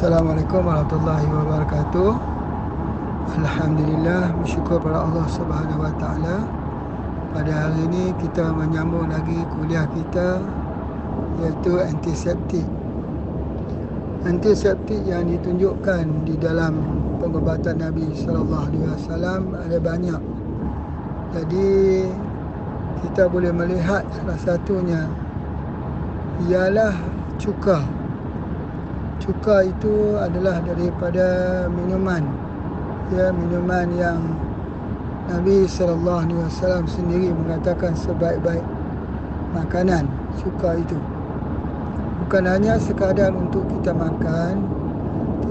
Assalamualaikum warahmatullahi wabarakatuh. Alhamdulillah bersyukur pada Allah Subhanahu wa taala. Pada hari ini kita menyambung lagi kuliah kita iaitu antiseptik. Antiseptik yang ditunjukkan di dalam pengobatan Nabi sallallahu alaihi wasallam ada banyak. Jadi kita boleh melihat salah satunya ialah cuka. Cuka itu adalah daripada minuman. Ya, minuman yang Nabi sallallahu alaihi wasallam sendiri mengatakan sebaik-baik makanan cuka itu. Bukan hanya sekadar untuk kita makan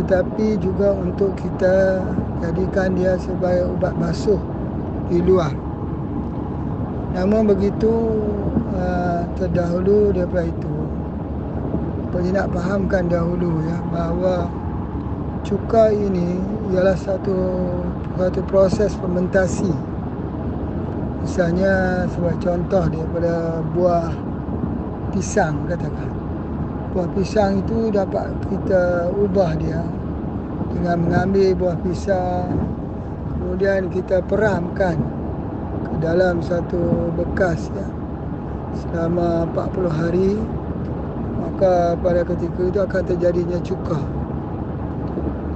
tetapi juga untuk kita jadikan dia sebagai ubat basuh di luar. Namun begitu uh, terdahulu daripada itu Kita nak fahamkan dahulu ya bahawa cuka ini ialah satu satu proses fermentasi. Misalnya sebagai contoh daripada buah pisang katakan. Buah pisang itu dapat kita ubah dia dengan mengambil buah pisang kemudian kita peramkan dalam satu bekas ya selama 40 hari maka pada ketika itu akan terjadinya cuka.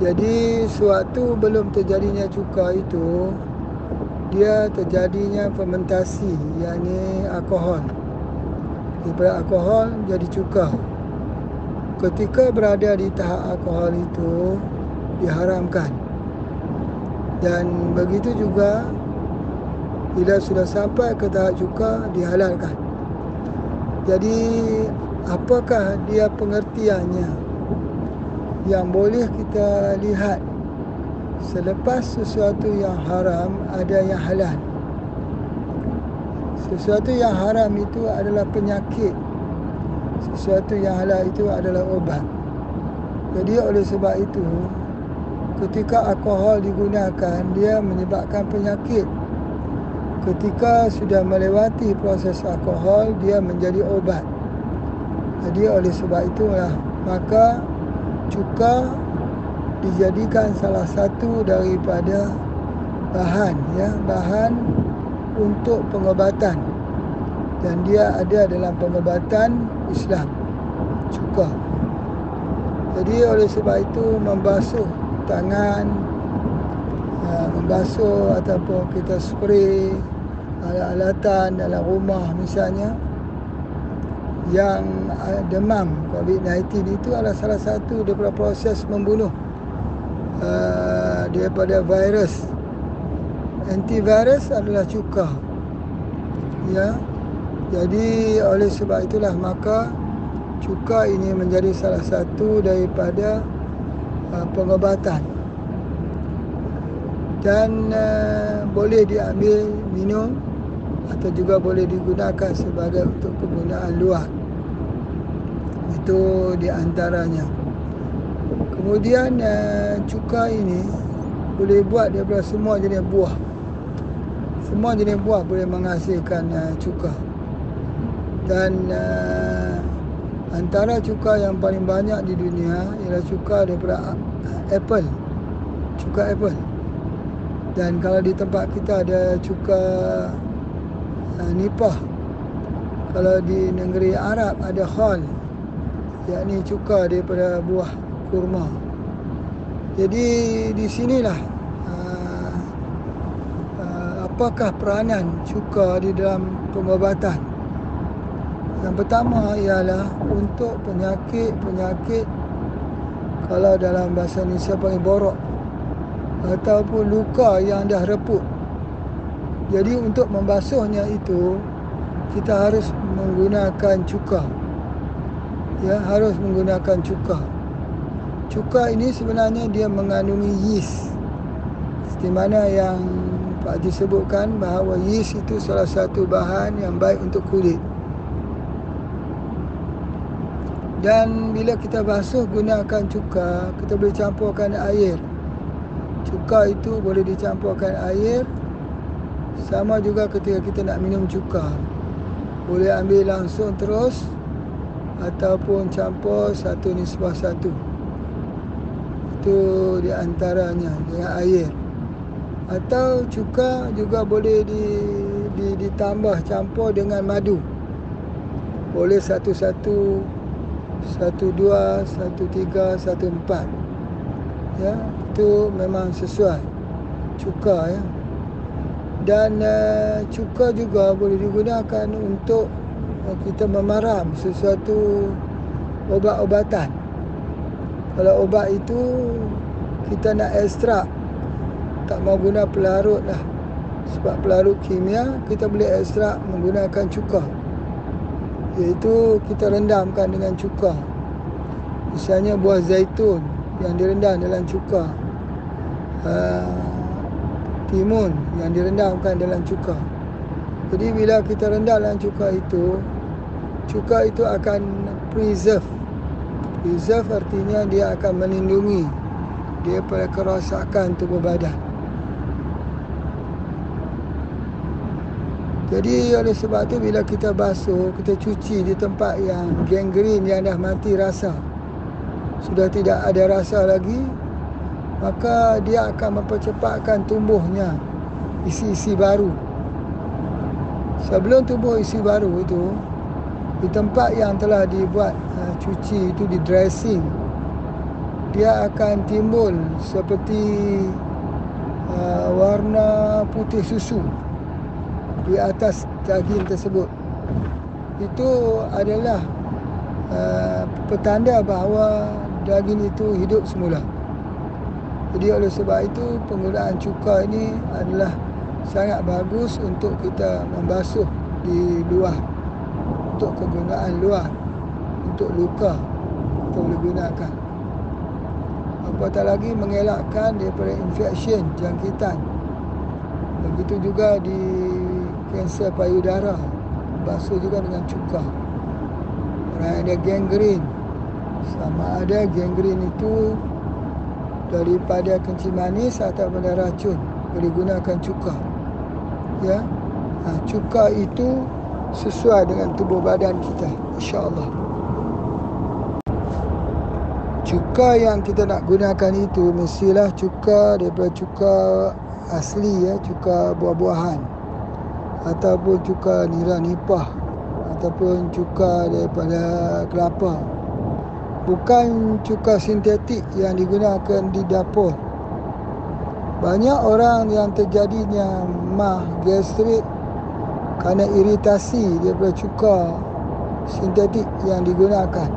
Jadi suatu belum terjadinya cuka itu dia terjadinya fermentasi yakni alkohol. Daripada alkohol jadi cuka. Ketika berada di tahap alkohol itu diharamkan. Dan begitu juga bila sudah sampai ke tahap cuka dihalalkan. Jadi apakah dia pengertiannya yang boleh kita lihat selepas sesuatu yang haram ada yang halal. Sesuatu yang haram itu adalah penyakit. Sesuatu yang halal itu adalah obat. Jadi oleh sebab itu ketika alkohol digunakan dia menyebabkan penyakit ketika sudah melewati proses alkohol dia menjadi obat jadi oleh sebab itulah maka cuka dijadikan salah satu daripada bahan ya bahan untuk pengobatan. Dan dia ada dalam pengobatan Islam cuka. Jadi oleh sebab itu membasuh tangan uh, membasuh ataupun kita spray alat-alatan dalam rumah misalnya yang uh, demam COVID-19 itu adalah salah satu daripada proses membunuh uh, daripada virus. Antivirus adalah cuka. Ya. Jadi oleh sebab itulah maka cuka ini menjadi salah satu daripada uh, pengobatan. Dan uh, boleh diambil minum atau juga boleh digunakan sebagai untuk kegunaan luar. Itu di antaranya. Kemudian uh, cuka ini boleh buat daripada semua jenis buah. Semua jenis buah boleh menghasilkan uh, cuka. Dan uh, antara cuka yang paling banyak di dunia ialah cuka daripada apple. Cuka apple. Dan kalau di tempat kita ada cuka uh, nipah. Kalau di negeri Arab ada khal. Yakni cuka daripada buah kurma. Jadi di sinilah uh, uh, apakah peranan cuka di dalam pengobatan. Yang pertama ialah untuk penyakit-penyakit kalau dalam bahasa Indonesia paling borok ataupun luka yang dah reput. Jadi untuk membasuhnya itu kita harus menggunakan cuka. Ya, harus menggunakan cuka. Cuka ini sebenarnya dia mengandungi yeast. Seperti mana yang Pak Haji sebutkan bahawa yeast itu salah satu bahan yang baik untuk kulit. Dan bila kita basuh gunakan cuka, kita boleh campurkan air cuka itu boleh dicampurkan air sama juga ketika kita nak minum cuka boleh ambil langsung terus ataupun campur satu nisbah satu Itu di antaranya dengan air. Atau cuka juga boleh di, di, ditambah campur dengan madu. Boleh satu-satu, satu dua, satu tiga, satu empat. Ya, itu memang sesuai cuka ya. Dan uh, cuka juga boleh digunakan untuk uh, kita memaram sesuatu obat-obatan. Kalau ubat itu kita nak ekstrak tak mau guna pelarut lah. Sebab pelarut kimia kita boleh ekstrak menggunakan cuka. Iaitu kita rendamkan dengan cuka. Misalnya buah zaitun yang direndam dalam cuka. Uh, timun yang direndamkan dalam cuka. Jadi bila kita rendam dalam cuka itu, cuka itu akan preserve Reserve artinya dia akan melindungi dia pada kerosakan tubuh badan. Jadi oleh sebab tu bila kita basuh, kita cuci di tempat yang gangren yang dah mati rasa. Sudah tidak ada rasa lagi, maka dia akan mempercepatkan tumbuhnya isi-isi baru. Sebelum tumbuh isi baru itu, di tempat yang telah dibuat uh, cuci itu di dressing dia akan timbul seperti uh, warna putih susu di atas daging tersebut itu adalah uh, petanda bahawa daging itu hidup semula jadi oleh sebab itu penggunaan cuka ini adalah sangat bagus untuk kita membasuh di luar. Untuk kegunaan luar. Untuk luka kita boleh gunakan. Apatah lagi mengelakkan daripada infection jangkitan. Begitu juga di kanser payudara. Basuh juga dengan cuka. Orang ada gangren. Sama ada gangren itu daripada kencing manis atau pada racun. Boleh gunakan cuka. Ya? Ha, cuka itu sesuai dengan tubuh badan kita. Insyaallah cuka yang kita nak gunakan itu mestilah cuka daripada cuka asli ya cuka buah-buahan. Ataupun cuka nira nipah. Ataupun cuka daripada kelapa bukan cuka sintetik yang digunakan di dapur banyak orang yang terjadinya mah gastrik kerana iritasi daripada cuka sintetik yang digunakan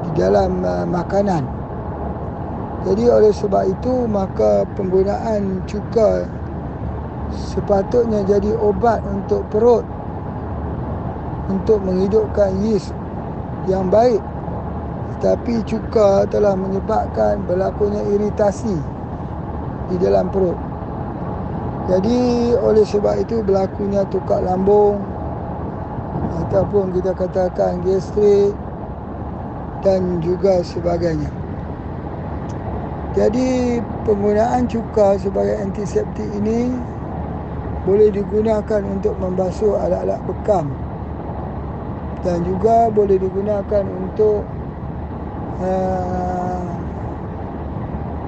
di dalam uh, makanan. Jadi oleh sebab itu maka penggunaan cuka sepatutnya jadi obat untuk perut untuk menghidupkan yeast yang baik. Tetapi cuka telah menyebabkan berlakunya iritasi di dalam perut. Jadi oleh sebab itu berlakunya tukar lambung ataupun kita katakan gastrik dan juga sebagainya. Jadi penggunaan cuka sebagai antiseptik ini boleh digunakan untuk membasuh alat-alat bekam dan juga boleh digunakan untuk uh,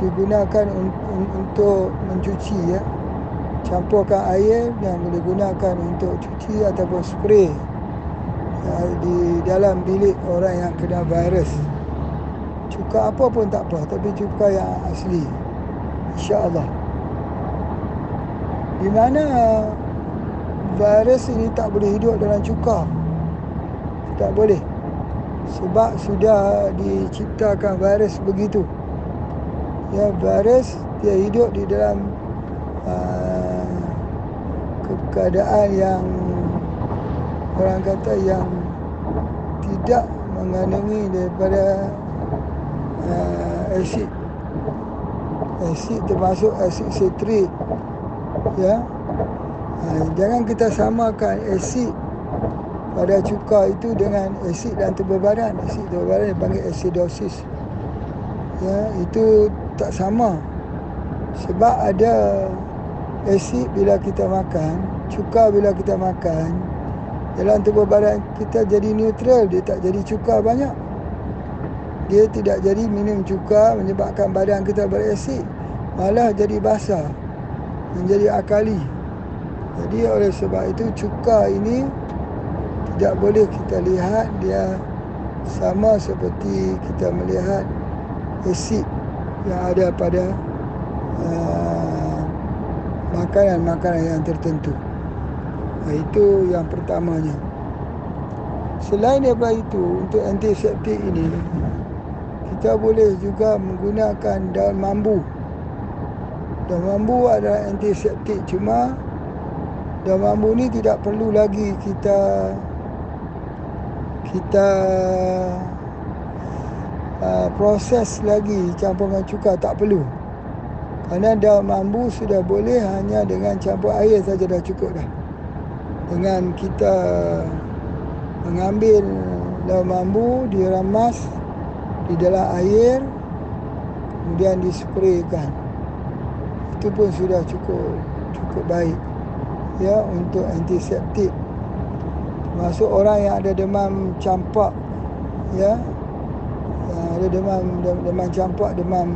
digunakan un- un- untuk mencuci ya campurkan air yang boleh gunakan untuk cuci ataupun spray uh, di dalam bilik orang yang kena virus. Cuka apa pun tak apa, tapi cuka yang asli. InsyaAllah. Di mana virus ini tak boleh hidup dalam cuka. Tak boleh. Sebab sudah diciptakan virus begitu. Ya, virus dia hidup di dalam uh, keadaan yang orang kata yang tidak mengandungi daripada uh, asid. Asid termasuk asid sitrik. Ya. Uh, jangan kita samakan asid pada cuka itu dengan asid dalam tubuh badan asid tubuh badan dipanggil acidosis. Ya itu tak sama. Sebab ada asid bila kita makan, cuka bila kita makan, dalam tubuh badan kita jadi neutral, dia tak jadi cuka banyak. dia tidak jadi minum cuka menyebabkan badan kita berasid malah jadi basah menjadi akali. Jadi oleh sebab itu cuka ini tidak boleh kita lihat dia sama seperti kita melihat asid yang ada pada uh, makanan-makanan uh, yang tertentu. Itu yang pertamanya. Selain daripada itu, untuk antiseptik ini, kita boleh juga menggunakan daun mambu. Daun mambu adalah antiseptik cuma daun mambu ni tidak perlu lagi kita kita uh, proses lagi campur dengan cuka tak perlu. Kerana daun mambu sudah boleh hanya dengan campur air saja dah cukup dah. Dengan kita mengambil daun mambu diramas di dalam air kemudian dispraykan itu pun sudah cukup cukup baik ya untuk antiseptik masuk orang yang ada demam campak ya ada demam demam campak demam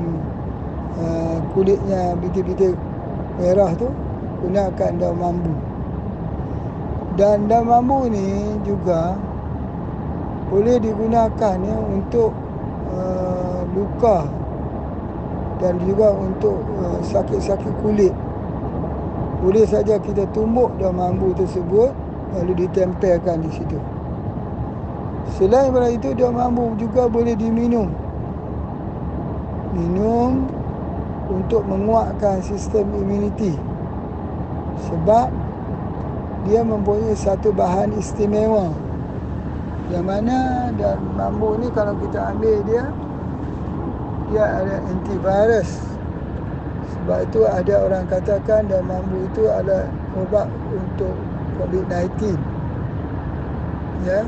uh, kulitnya bintik-bintik merah tu gunakan daun mambu dan daun mambu ni juga boleh digunakan ya untuk uh, luka dan juga untuk uh, sakit-sakit kulit. Boleh saja kita tumbuk daun mambu tersebut lalu ditempelkan di situ. Selain daripada itu daun mambu juga boleh diminum. Minum untuk menguatkan sistem imuniti. Sebab dia mempunyai satu bahan istimewa yang mana dan mambu ni kalau kita ambil dia dia ada antivirus sebab itu ada orang katakan dan mambu itu ada ubat untuk COVID-19 ya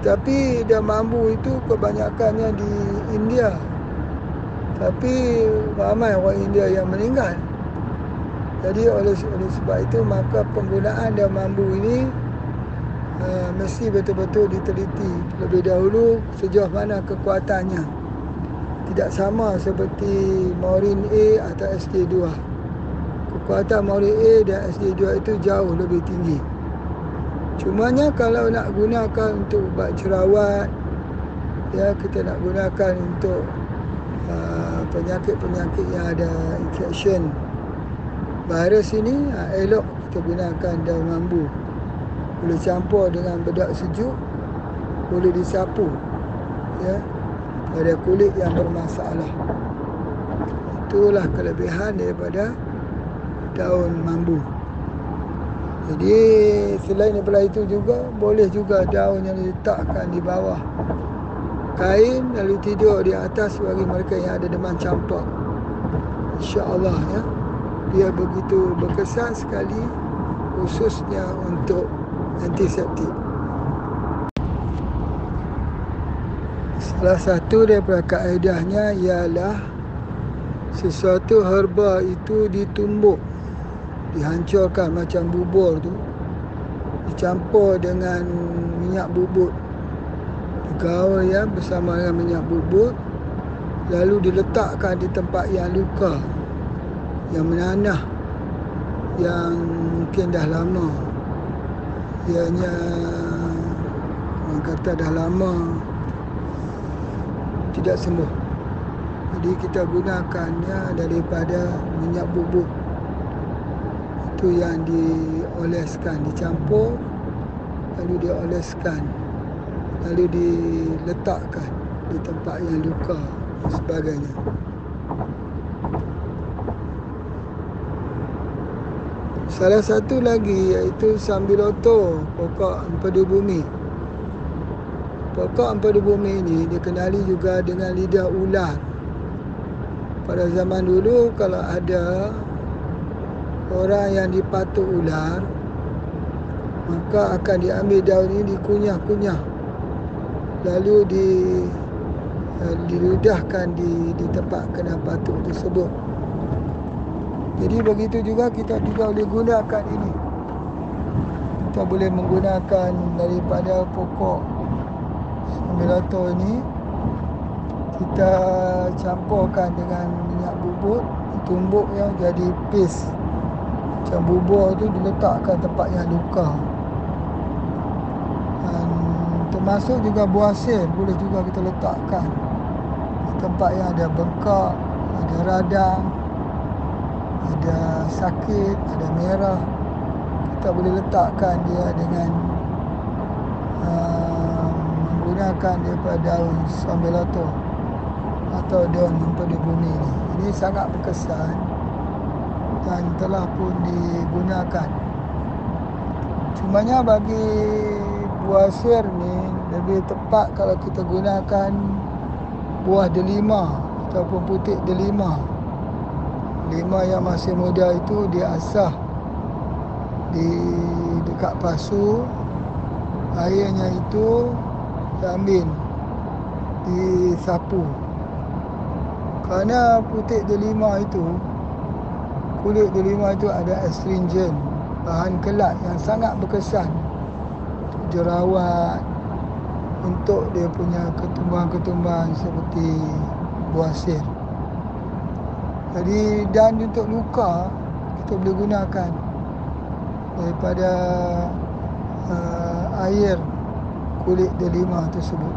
tetapi dan mambu itu kebanyakannya di India tapi ramai orang India yang meninggal jadi oleh, oleh sebab itu maka penggunaan dan mambu ini uh, mesti betul-betul diteliti lebih dahulu sejauh mana kekuatannya. Tidak sama seperti Maurin A atau SD2. Kekuatan Maurin A dan SD2 itu jauh lebih tinggi. Cumanya kalau nak gunakan untuk ubat cerawat, ya kita nak gunakan untuk uh, penyakit-penyakit yang ada infection. Virus ini, uh, elok kita gunakan daun mambu. Boleh campur dengan bedak sejuk boleh disapu ya pada kulit yang bermasalah. Itulah kelebihan daripada daun mambu. Jadi selain daripada itu juga boleh juga daun yang diletakkan di bawah kain lalu tidur di atas bagi mereka yang ada demam campak. insya-Allah ya. Dia begitu berkesan sekali khususnya untuk antiseptik. Salah satu daripada kaedahnya ialah sesuatu herba itu ditumbuk, dihancurkan macam bubur tu, dicampur dengan minyak bubut, digaul ya bersama dengan minyak bubut, lalu diletakkan di tempat yang luka, yang menanah, yang mungkin dah lama ianya orang kata dah lama tidak sembuh. Jadi kita gunakannya daripada minyak bubuk. Itu yang dioleskan, dicampur lalu dioleskan. Lalu diletakkan di tempat yang luka dan sebagainya. Salah satu lagi iaitu sambiloto, pokok empedu bumi. Pokok empedu bumi ini dikenali juga dengan lidah ular. Pada zaman dulu kalau ada orang yang dipatuk ular, maka akan diambil daun ini dikunyah-kunyah. Lalu di eh, diludahkan di di tempat kena patuk tersebut. Jadi begitu juga kita juga boleh gunakan ini. Kita boleh menggunakan daripada pokok sembilato ini kita campurkan dengan minyak bubuk tumbuk yang jadi paste macam bubur tu diletakkan tempat yang luka dan termasuk juga buah sel boleh juga kita letakkan. Tempat yang ada bengkak ada radang ada sakit ada merah. Kita boleh letakkan dia dengan uh, menggunakan daripada daun sambelato atau daun untuk di bumi ini. Ini sangat berkesan dan telah pun digunakan. Cumanya bagi buah sir ni lebih tepat kalau kita gunakan buah delima ataupun putik delima. Lima yang masih muda itu diasah di dekat pasu airnya itu diambil disapu kerana putik delima itu kulit delima itu ada astringent bahan kelat yang sangat berkesan jerawat untuk dia punya ketumbuhan-ketumbuhan seperti buah sir. Jadi dan untuk luka kita boleh gunakan daripada uh, air kulit delima tersebut.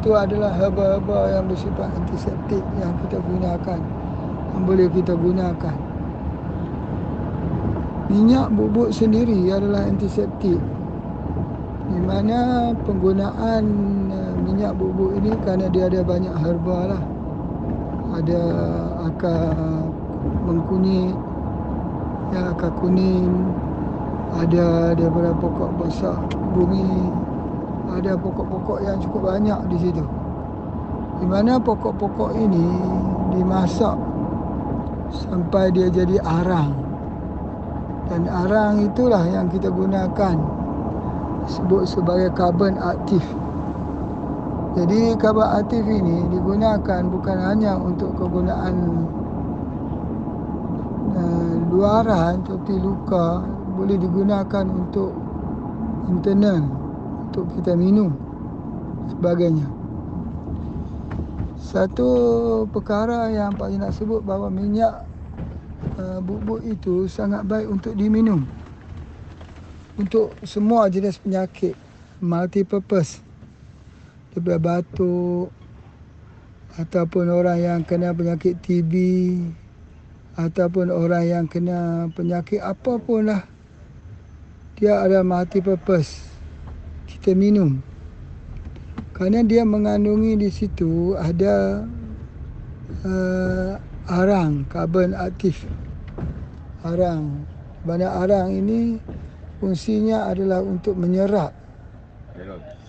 Itu adalah herba-herba yang bersifat antiseptik yang kita gunakan. Yang boleh kita gunakan. Minyak bubuk sendiri adalah antiseptik. Di mana penggunaan uh, minyak bubuk ini kerana dia ada banyak herba lah. Ada akar mengkunyit, ya akar kuning ada daripada pokok besar bumi ada pokok-pokok yang cukup banyak di situ di mana pokok-pokok ini dimasak sampai dia jadi arang. Dan arang itulah yang kita gunakan sebut sebagai karbon aktif. Jadi karbon aktif ini digunakan bukan hanya untuk kegunaan luaran seperti luka boleh digunakan untuk internal untuk kita minum sebagainya. Satu perkara yang Pak nak sebut bahawa minyak uh, bubuk itu sangat baik untuk diminum. Untuk semua jenis penyakit multi purpose daripada batuk ataupun orang yang kena penyakit TB ataupun orang yang kena penyakit apapun lah. Dia ada mati purpose kita minum. Kerana dia mengandungi di situ ada uh, arang karbon aktif arang banyak arang ini fungsinya adalah untuk menyerap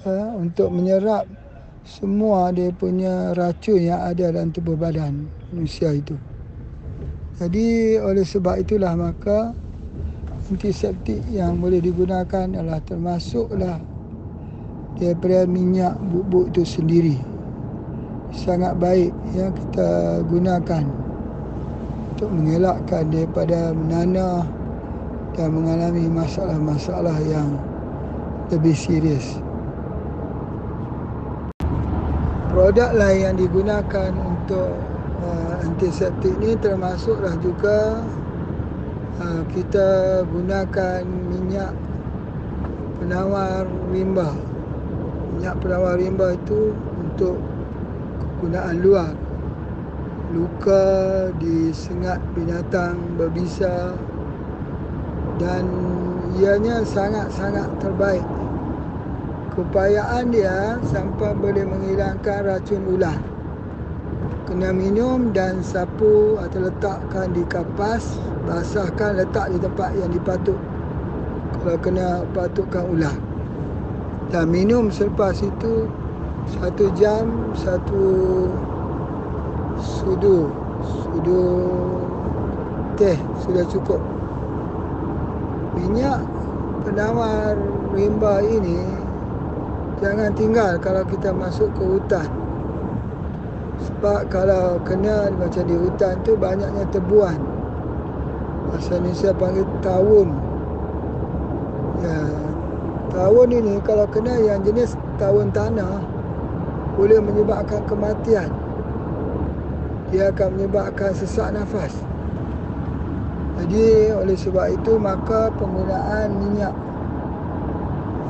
uh, untuk menyerap semua dia punya racun yang ada dalam tubuh badan manusia itu. Jadi oleh sebab itulah maka antiseptik yang boleh digunakan adalah termasuklah daripada minyak bubuk itu sendiri. Sangat baik yang kita gunakan untuk mengelakkan daripada menanah dan mengalami masalah-masalah yang lebih serius. Produk lain yang digunakan untuk uh, antiseptik ni termasuklah juga uh, kita gunakan minyak penawar rimba. Minyak penawar rimba itu untuk kegunaan luar. Luka disengat binatang berbisa dan ianya sangat-sangat terbaik. Keupayaan dia sampai boleh menghilangkan racun ular. Kena minum dan sapu atau letakkan di kapas basahkan letak di tempat yang dipatut. Kalau kena patutkan ular. Dan minum selepas itu satu jam satu sudu sudu teh sudah cukup. Minyak penawar rimba ini jangan tinggal kalau kita masuk ke hutan. Sebab kalau kena macam di hutan tu banyaknya tebuan. Bahasa Indonesia panggil tahun. Ya, tahun ini kalau kena yang jenis tahun tanah boleh menyebabkan kematian dia akan menyebabkan sesak nafas jadi oleh sebab itu maka penggunaan minyak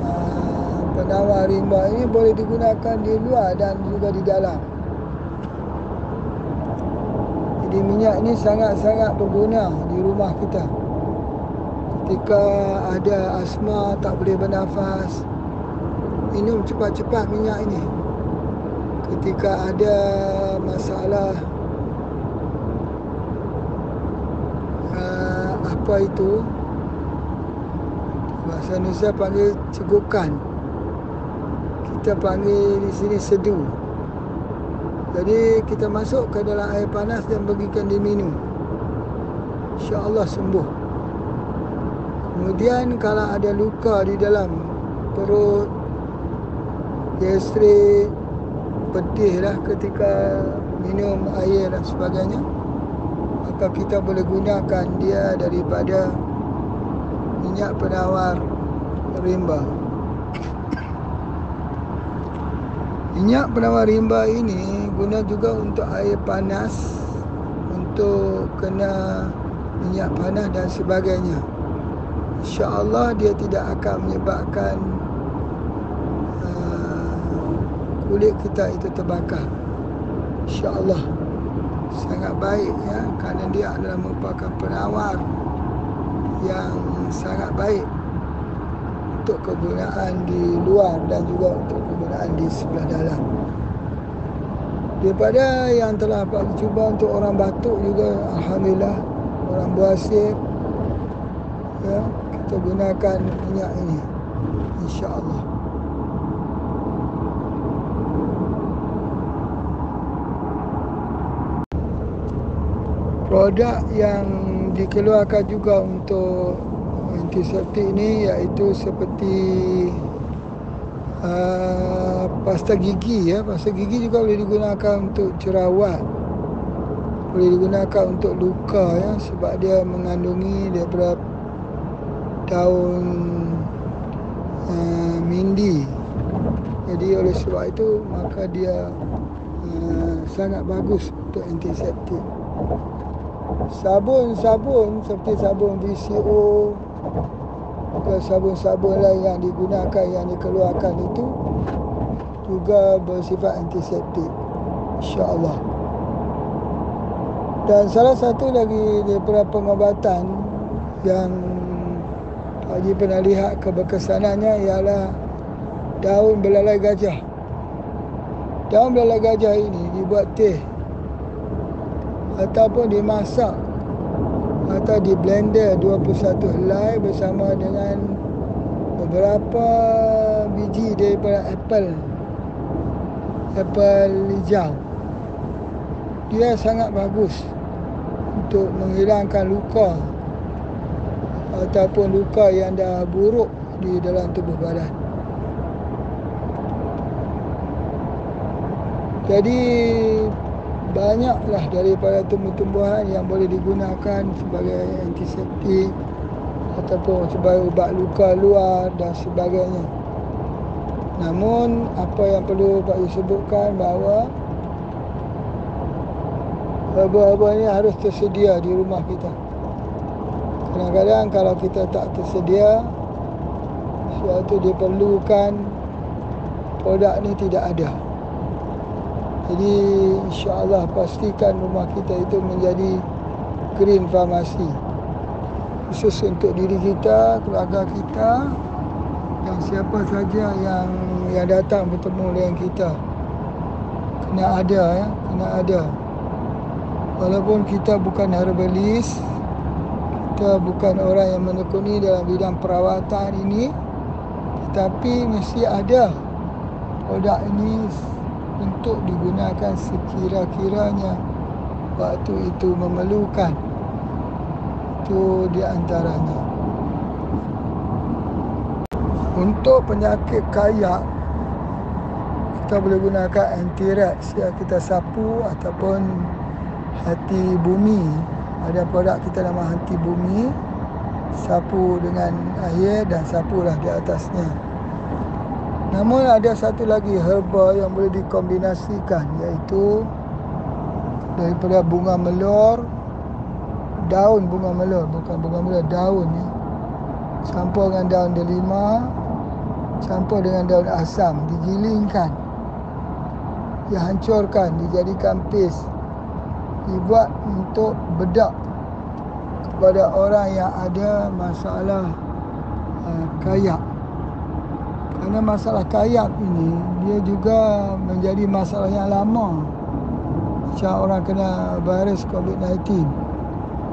uh, penawar rimba ini boleh digunakan di luar dan juga di dalam. Jadi minyak ini sangat-sangat berguna di rumah kita. Ketika ada asma tak boleh bernafas, minum cepat-cepat minyak ini. Ketika ada masalah apa itu bahasa Indonesia panggil cegukan kita panggil di sini sedu. Jadi kita masuk ke dalam air panas dan bagikan dia minum. insyaAllah sembuh. Kemudian kalau ada luka di dalam perut gastrik pedih lah ketika minum air dan sebagainya maka kita boleh gunakan dia daripada minyak penawar rimba. Minyak penawar rimba ini guna juga untuk air panas, untuk kena minyak panas dan sebagainya. InsyaAllah dia tidak akan menyebabkan uh, kulit kita itu terbakar. InsyaAllah sangat baik ya kerana dia adalah merupakan penawar yang sangat baik untuk kegunaan di luar dan juga untuk kegunaan di sebelah dalam. Daripada yang telah Pak cuba untuk orang batuk juga alhamdulillah orang buasir ya kita gunakan minyak ini insya-Allah. Produk yang dikeluarkan juga untuk antiseptik ini iaitu seperti uh, pasta gigi ya. Pasta gigi juga boleh digunakan untuk jerawat. Boleh digunakan untuk luka ya sebab dia mengandungi daripada daun uh, mindi. Jadi oleh sebab itu maka dia uh, sangat bagus untuk antiseptik sabun-sabun seperti sabun VCO ke sabun-sabun lain yang digunakan yang dikeluarkan itu juga bersifat antiseptik insya-Allah. Dan salah satu lagi daripada pengobatan yang Haji pernah lihat keberkesanannya ialah daun belalai gajah. Daun belalai gajah ini dibuat teh ataupun dimasak atau di blender 21 helai bersama dengan beberapa biji daripada apple. Apple hijau. Dia sangat bagus untuk menghilangkan luka ataupun luka yang dah buruk di dalam tubuh badan. Jadi banyaklah daripada tumbuh-tumbuhan yang boleh digunakan sebagai antiseptik ataupun sebagai ubat luka luar dan sebagainya. Namun apa yang perlu Pak disebutkan bahawa herba-herba ini harus tersedia di rumah kita. Kadang-kadang kalau kita tak tersedia sesuatu diperlukan produk ini tidak ada. Jadi insyaAllah pastikan rumah kita itu menjadi green farmasi. Khusus untuk diri kita, keluarga kita dan siapa saja yang yang datang bertemu dengan kita. Kena ada ya, kena ada. Walaupun kita bukan herbalist, kita bukan orang yang menekuni dalam bidang perawatan ini, tetapi mesti ada produk ini untuk digunakan sekira-kiranya. Waktu itu memerlukan. Itu di antaranya. Untuk penyakit kayak kita boleh gunakan anti-rex ya kita sapu ataupun hati bumi. Ada produk kita nama hati bumi. Sapu dengan air dan sapulah di atasnya Namun ada satu lagi herba yang boleh dikombinasikan iaitu daripada bunga melor daun bunga melor bukan bunga melor daun ni. Campur dengan daun delima campur dengan daun asam digilingkan. Dihancurkan dijadikan paste. Dibuat untuk bedak kepada orang yang ada masalah uh, kayak kerana masalah kayak ini dia juga menjadi masalah yang lama. Macam orang kena virus COVID-19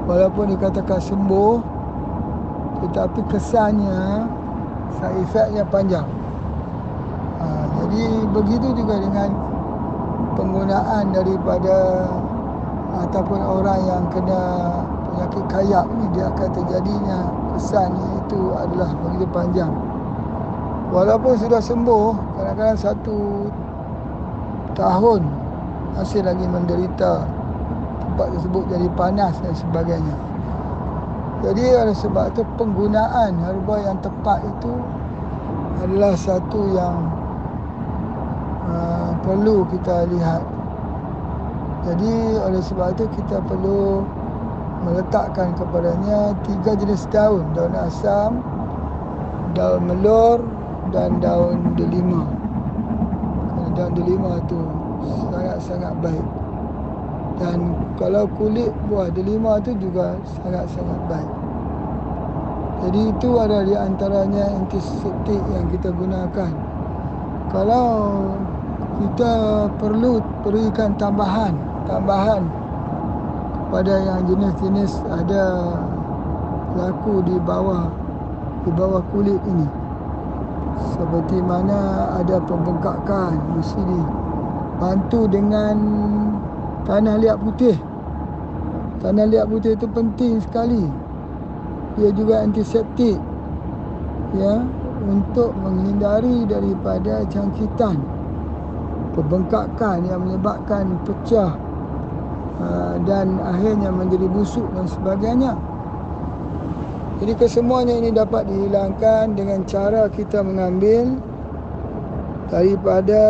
walaupun dikatakan sembuh tetapi kesannya side panjang. Ha, jadi begitu juga dengan penggunaan daripada ataupun orang yang kena penyakit kayak ni dia akan terjadinya kesannya itu adalah begitu panjang walaupun sudah sembuh kadang-kadang satu tahun masih lagi menderita tempat tersebut jadi panas dan sebagainya. Jadi oleh sebab itu penggunaan herba yang tepat itu adalah satu yang uh, perlu kita lihat. Jadi oleh sebab itu kita perlu meletakkan kepadanya tiga jenis daun. Daun asam, daun melor dan daun delima. Daun delima itu sangat-sangat baik. Dan kalau kulit buah delima tu juga sangat-sangat baik. Jadi itu ada di antaranya antiseptik yang kita gunakan. Kalau kita perlu berikan tambahan, tambahan kepada yang jenis-jenis ada laku di bawah di bawah kulit ini. Seperti mana ada pembengkakan di bantu dengan tanah liat putih. Tanah liat putih itu penting sekali. Dia juga antiseptik. Ya, untuk menghindari daripada jangkitan pembengkakan yang menyebabkan pecah uh, dan akhirnya menjadi busuk dan sebagainya. Jadi kesemuanya ini dapat dihilangkan dengan cara kita mengambil daripada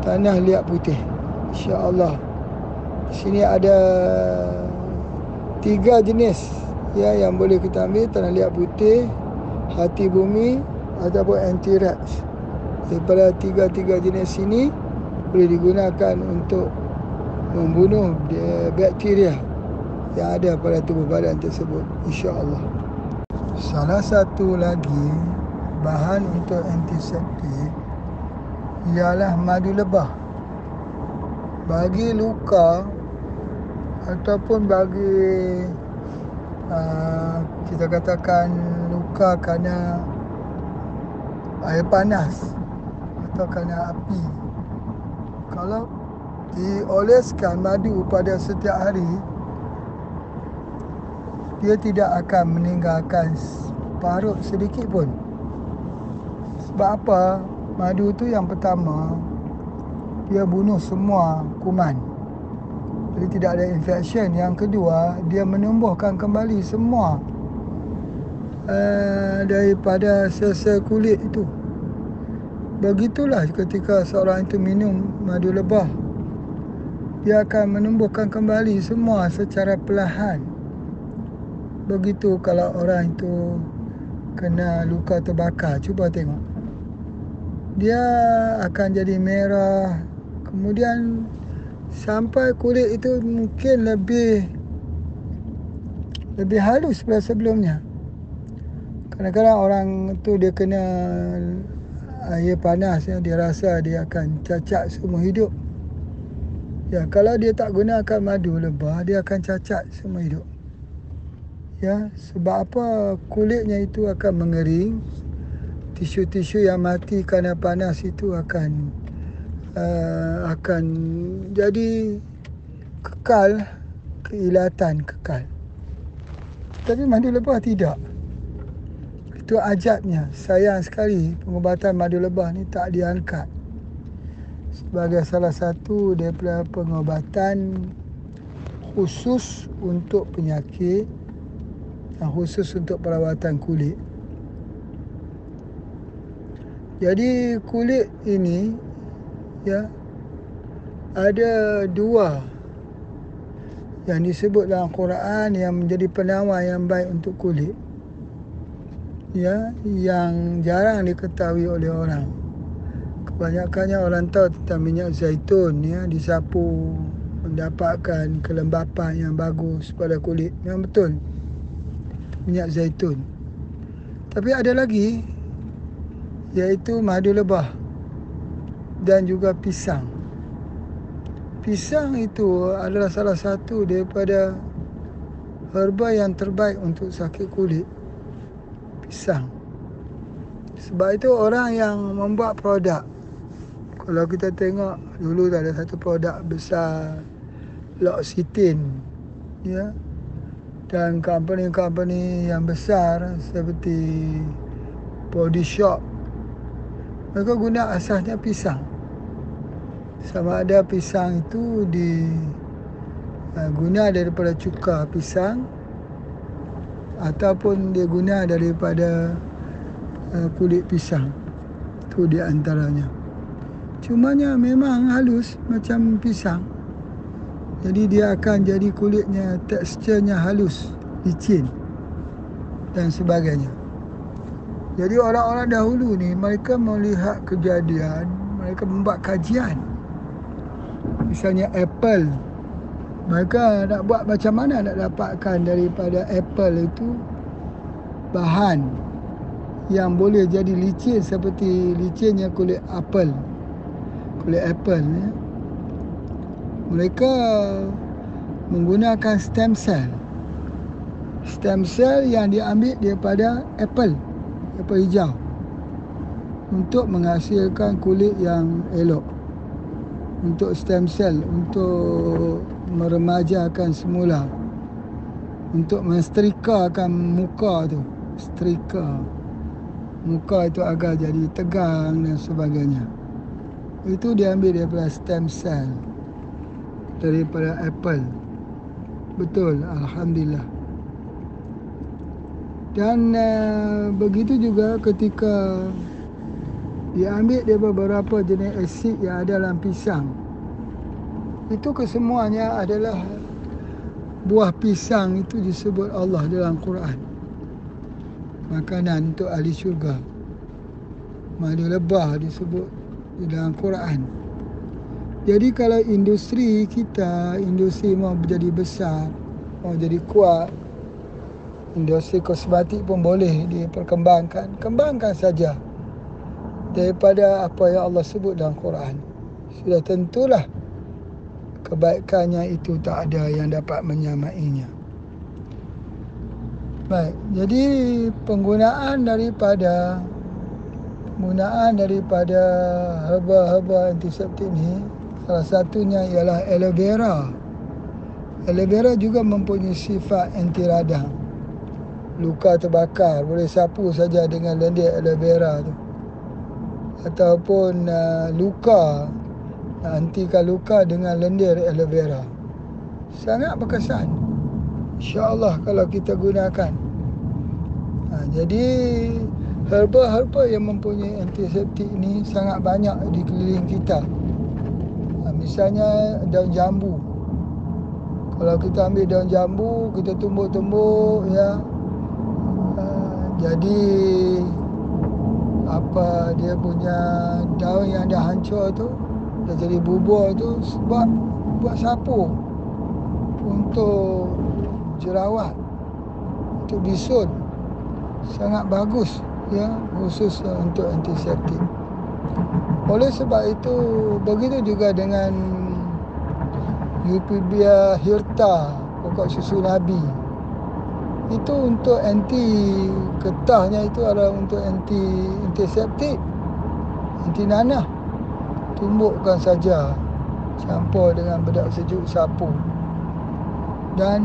tanah liat putih. Insya-Allah. Sini ada tiga jenis ya yang boleh kita ambil tanah liat putih, hati bumi ataupun anti-rax. Daripada tiga-tiga jenis ini boleh digunakan untuk membunuh bakteria yang ada pada tubuh badan tersebut insya-Allah. Salah satu lagi bahan untuk antiseptik ialah madu lebah. Bagi luka ataupun bagi uh, kita katakan luka kerana air panas atau kerana api. Kalau dioleskan madu pada setiap hari dia tidak akan meninggalkan parut sedikit pun. Sebab apa? Madu tu yang pertama dia bunuh semua kuman. Jadi tidak ada infection. Yang kedua, dia menumbuhkan kembali semua uh, daripada sel-sel kulit itu. Begitulah ketika seorang itu minum madu lebah. Dia akan menumbuhkan kembali semua secara perlahan. Begitu kalau orang itu kena luka terbakar. Cuba tengok. Dia akan jadi merah. Kemudian sampai kulit itu mungkin lebih lebih halus daripada sebelumnya. Kadang-kadang orang tu dia kena air panas ya, dia rasa dia akan cacat semua hidup. Ya kalau dia tak gunakan madu lebah dia akan cacat semua hidup ya sebab apa? Kulitnya itu akan mengering. Tisu-tisu yang mati kerana panas itu akan uh, akan jadi kekal keilatan kekal. Tapi madu lebah tidak. Itu ajabnya. Sayang sekali pengobatan madu lebah ni tak diangkat. Sebagai salah satu daripada pengobatan khusus untuk penyakit khusus untuk perawatan kulit. Jadi kulit ini ya ada dua yang disebut dalam Quran yang menjadi penawar yang baik untuk kulit. Ya yang jarang diketahui oleh orang. Kebanyakannya orang tahu tentang minyak zaitun ya disapu mendapatkan kelembapan yang bagus pada kulit. Yang betul minyak zaitun tapi ada lagi iaitu madu lebah dan juga pisang pisang itu adalah salah satu daripada herba yang terbaik untuk sakit kulit. Pisang. Sebab itu orang yang membuat produk. Kalau kita tengok dulu ada satu produk besar L'Occitane ya. Dan company-company yang besar seperti Body Shop mereka guna asasnya pisang. Sama ada pisang itu di uh, guna daripada cuka pisang ataupun dia guna daripada uh, kulit pisang. Itu di antaranya. Cumanya memang halus macam pisang jadi dia akan jadi kulitnya teksturnya halus licin dan sebagainya. Jadi orang-orang dahulu ni mereka melihat kejadian mereka membuat kajian. Misalnya Apple. Mereka nak buat macam mana nak dapatkan daripada Apple itu bahan yang boleh jadi licin seperti licinnya kulit apple kulit apple ya. Mereka menggunakan stem cell. Stem cell yang diambil daripada apple apple hijau untuk menghasilkan kulit yang elok. Untuk stem cell untuk meremajakan semula. Untuk menstrikakan muka tu strika. Muka itu agar jadi tegang dan sebagainya. Itu diambil daripada stem cell daripada apple betul alhamdulillah dan uh, begitu juga ketika diambil dia beberapa jenis asid yang ada dalam pisang. Itu kesemuanya adalah buah pisang itu disebut Allah dalam Quran. Makanan untuk ahli syurga. Madu lebah disebut di dalam Quran. Jadi kalau industri kita, industri mau menjadi besar, mau jadi kuat, industri kosmetik pun boleh diperkembangkan. Kembangkan saja daripada apa yang Allah sebut dalam Quran. Sudah tentulah kebaikannya itu tak ada yang dapat menyamainya. Baik, jadi penggunaan daripada penggunaan daripada herba-herba antiseptik ni salah satunya ialah aloe vera. Aloe vera juga mempunyai sifat anti radang. Luka terbakar. Boleh sapu saja dengan lendir aloe vera tu. Ataupun uh, luka. Antikan luka dengan lendir aloe vera. Sangat berkesan. Insyaallah kalau kita gunakan. Ha, jadi herba-herba yang mempunyai antiseptik ini sangat banyak di keliling kita. ha, misalnya daun jambu. Kalau kita ambil daun jambu kita tumbuk-tumbuk ya. Ha, jadi apa dia punya daun yang dah hancur tu dah jadi bubur tu sebab buat sapu untuk jerawat. Untuk bisul sangat bagus ya khusus untuk antiseptik oleh sebab itu begitu juga dengan Euphorbia hirta pokok susu nabi. Itu untuk anti getahnya itu adalah untuk anti antiseptik anti nanah. Tumbukkan saja campur dengan bedak sejuk sapu. Dan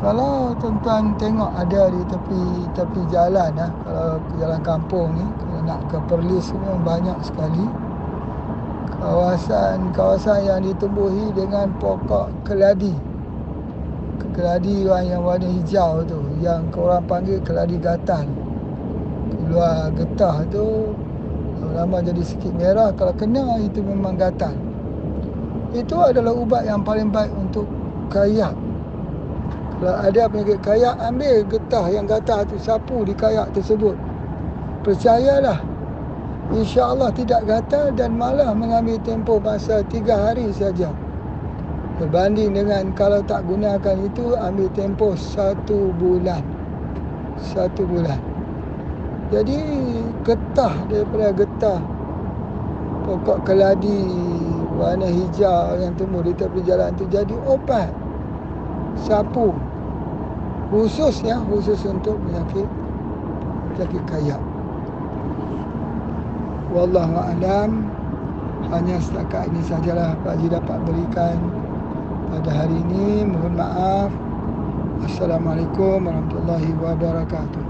kalau tuan-tuan tengok ada di tepi tepi jalan ah kalau jalan kampung ni nak ke Perlis memang banyak sekali. Kawasan kawasan yang ditumbuhi dengan pokok keladi. Keladi yang warna hijau tu yang korang panggil keladi gatal keluar getah tu lama jadi sikit merah. Kalau kena itu memang gatal itu adalah ubat yang paling baik untuk kayak. Kalau ada penyakit kayak ambil getah yang gatal tu sapu di kayak tersebut percayalah. insya-Allah tidak gatal dan malah mengambil tempoh masa tiga hari saja. Berbanding dengan kalau tak gunakan itu ambil tempoh satu bulan. Satu bulan. Jadi getah daripada getah. Pokok keladi warna hijau yang tumbuh di tepi jalan tu jadi obat. Sapu. Khusus ya khusus untuk penyakit penyakit kayak. Wallahu a'lam. Hanya setakat ini sajalah Pak Haji dapat berikan pada hari ini. Mohon maaf. Assalamualaikum warahmatullahi wabarakatuh.